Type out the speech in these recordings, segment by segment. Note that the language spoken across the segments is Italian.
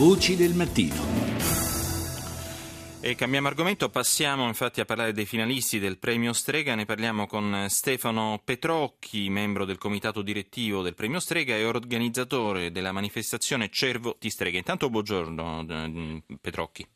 Voci del mattino. E cambiamo argomento, passiamo infatti a parlare dei finalisti del premio Strega, ne parliamo con Stefano Petrocchi, membro del comitato direttivo del premio Strega e organizzatore della manifestazione Cervo di Strega. Intanto buongiorno eh, Petrocchi.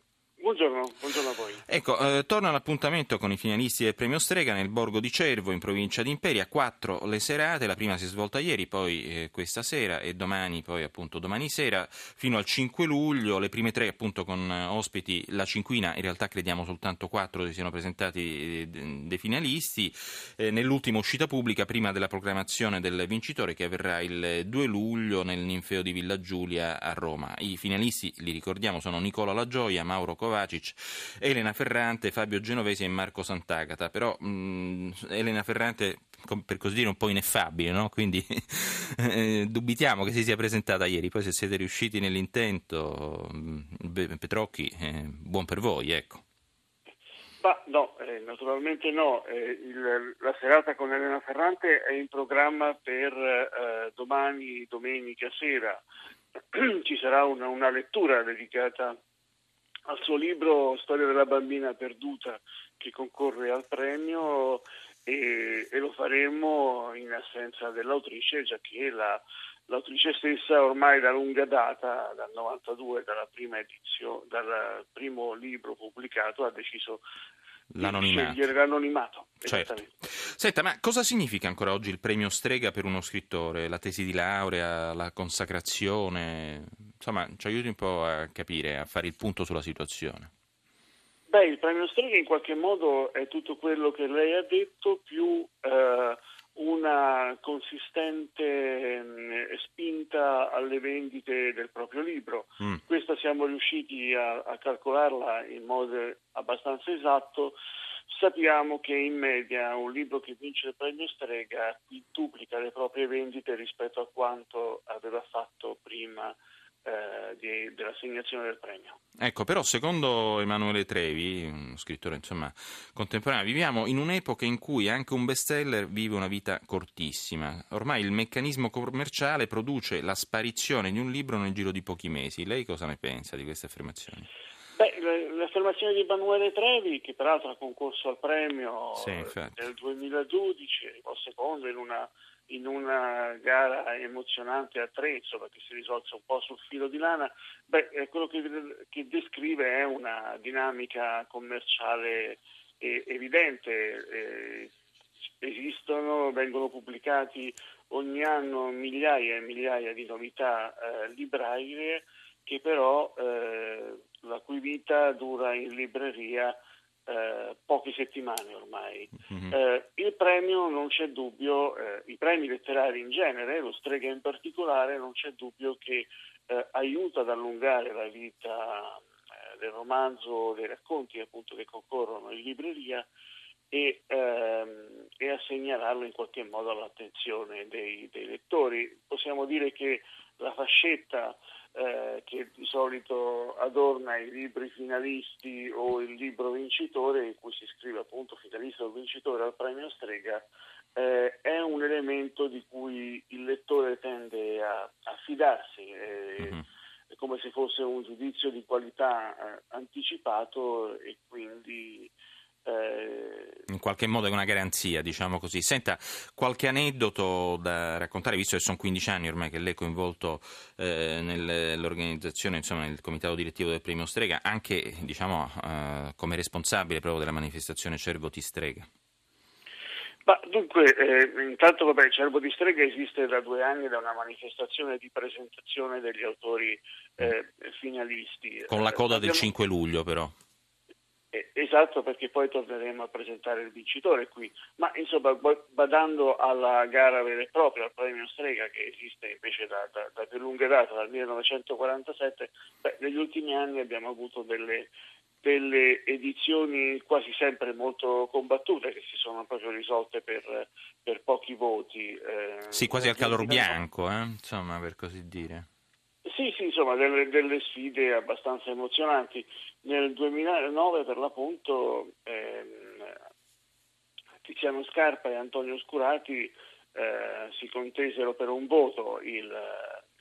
Buongiorno, buongiorno, a voi. Ecco, eh, torna l'appuntamento con i finalisti del premio Strega nel borgo di Cervo, in provincia di Imperia. Quattro le serate, la prima si è svolta ieri, poi eh, questa sera e domani, poi appunto domani sera, fino al 5 luglio. Le prime tre appunto con eh, ospiti la cinquina, in realtà crediamo soltanto quattro si siano presentati eh, dei finalisti. Eh, nell'ultima uscita pubblica, prima della proclamazione del vincitore, che avverrà il 2 luglio nel Ninfeo di Villa Giulia a Roma. I finalisti, li ricordiamo, sono Nicola La Gioia, Mauro Covaci, Kovacic, Elena Ferrante, Fabio Genovesi e Marco Sant'Agata. Però mh, mm, Elena Ferrante, per così dire, un po' ineffabile, no? quindi eh, dubitiamo che si sia presentata ieri. Poi se siete riusciti nell'intento, mm, Petrocchi, eh, buon per voi, ecco. Ma no, eh, naturalmente no. Eh, il, la serata con Elena Ferrante è in programma per eh, domani, domenica sera. Ci sarà una, una lettura dedicata al suo libro Storia della bambina perduta che concorre al premio e, e lo faremo in assenza dell'autrice, già che la, l'autrice stessa ormai da lunga data, dal 92, dalla prima edizione, dal primo libro pubblicato, ha deciso l'anonimato. di scegliere l'anonimato. Certo. Senta, ma cosa significa ancora oggi il premio Strega per uno scrittore? La tesi di laurea, la consacrazione? Insomma, ci aiuti un po' a capire, a fare il punto sulla situazione. Beh, il premio Strega in qualche modo è tutto quello che lei ha detto, più eh, una consistente mh, spinta alle vendite del proprio libro. Mm. Questa siamo riusciti a, a calcolarla in modo abbastanza esatto. Sappiamo che in media un libro che vince il premio Strega quintuplica le proprie vendite rispetto a quanto aveva fatto prima eh, di, dell'assegnazione del premio. Ecco, però secondo Emanuele Trevi, uno scrittore insomma, contemporaneo, viviamo in un'epoca in cui anche un bestseller vive una vita cortissima. Ormai il meccanismo commerciale produce la sparizione di un libro nel giro di pochi mesi. Lei cosa ne pensa di queste affermazioni? Beh, l'affermazione di Emanuele Trevi, che peraltro ha concorso al premio sì, nel 2012, arrivò secondo in una in una gara emozionante a tre, insomma, che si risolse un po' sul filo di lana, beh, quello che, che descrive è una dinamica commerciale eh, evidente. Eh, esistono, vengono pubblicati ogni anno migliaia e migliaia di novità eh, librarie che però eh, la cui vita dura in libreria eh, poche settimane ormai. Mm-hmm. Eh, il premio non c'è dubbio, eh, i premi letterari in genere, lo Strega in particolare, non c'è dubbio che eh, aiuta ad allungare la vita eh, del romanzo, dei racconti appunto che concorrono in libreria e, ehm, e a segnalarlo in qualche modo all'attenzione dei, dei lettori. Possiamo dire che la fascetta eh, che di solito adorna i libri finalisti o il libro vincitore in cui si scrive appunto finalista o vincitore al premio Strega eh, è un elemento di cui il lettore tende a, a fidarsi. Eh, mm-hmm. È come se fosse un giudizio di qualità eh, anticipato e quindi in qualche modo è una garanzia, diciamo così. Senta, qualche aneddoto da raccontare, visto che sono 15 anni ormai che lei è coinvolto eh, nell'organizzazione, insomma, nel comitato direttivo del premio Strega, anche diciamo, eh, come responsabile proprio della manifestazione Cervo ti Strega. Ma dunque, eh, intanto vabbè, Cervo di Strega esiste da due anni da una manifestazione di presentazione degli autori eh, finalisti. Con la coda del 5 luglio però. Esatto, perché poi torneremo a presentare il vincitore qui, ma insomma badando alla gara vera e propria, al premio Strega che esiste invece da, da, da più lunga data, dal 1947, beh, negli ultimi anni abbiamo avuto delle, delle, edizioni quasi sempre molto combattute che si sono proprio risolte per, per pochi voti. Eh, sì, quasi al calor bianco, eh? insomma, per così dire. Sì, sì, insomma, delle, delle, sfide abbastanza emozionanti. Nel 2009, per l'appunto, ehm, Tiziano Scarpa e Antonio Scurati eh, si contesero per un voto il,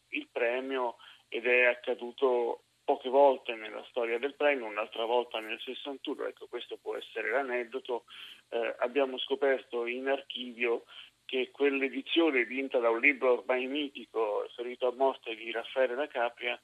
il, premio ed è accaduto poche volte nella storia del premio, un'altra volta nel 61, ecco questo può essere l'aneddoto, eh, abbiamo scoperto in archivio che quell'edizione vinta da un libro ormai mitico, Ferito a morte di Raffaele da Capria,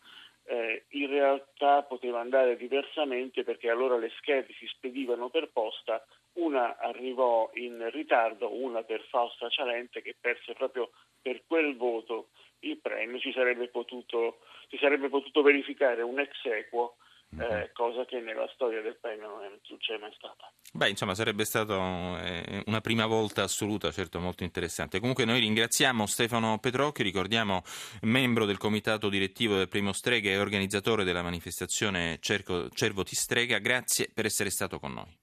eh, in realtà poteva andare diversamente perché allora le schede si spedivano per posta, una arrivò in ritardo, una per Fausta Cialente che perse proprio per quel voto il premio, ci sarebbe potuto, si sarebbe potuto verificare un ex equo. Eh, cosa che nella storia del premio non c'è mai stata. Beh, insomma, sarebbe stata eh, una prima volta assoluta, certo molto interessante. Comunque noi ringraziamo Stefano Petrocchi, ricordiamo membro del comitato direttivo del Premio Strega e organizzatore della manifestazione Cerco, Cervo Ti Strega, grazie per essere stato con noi.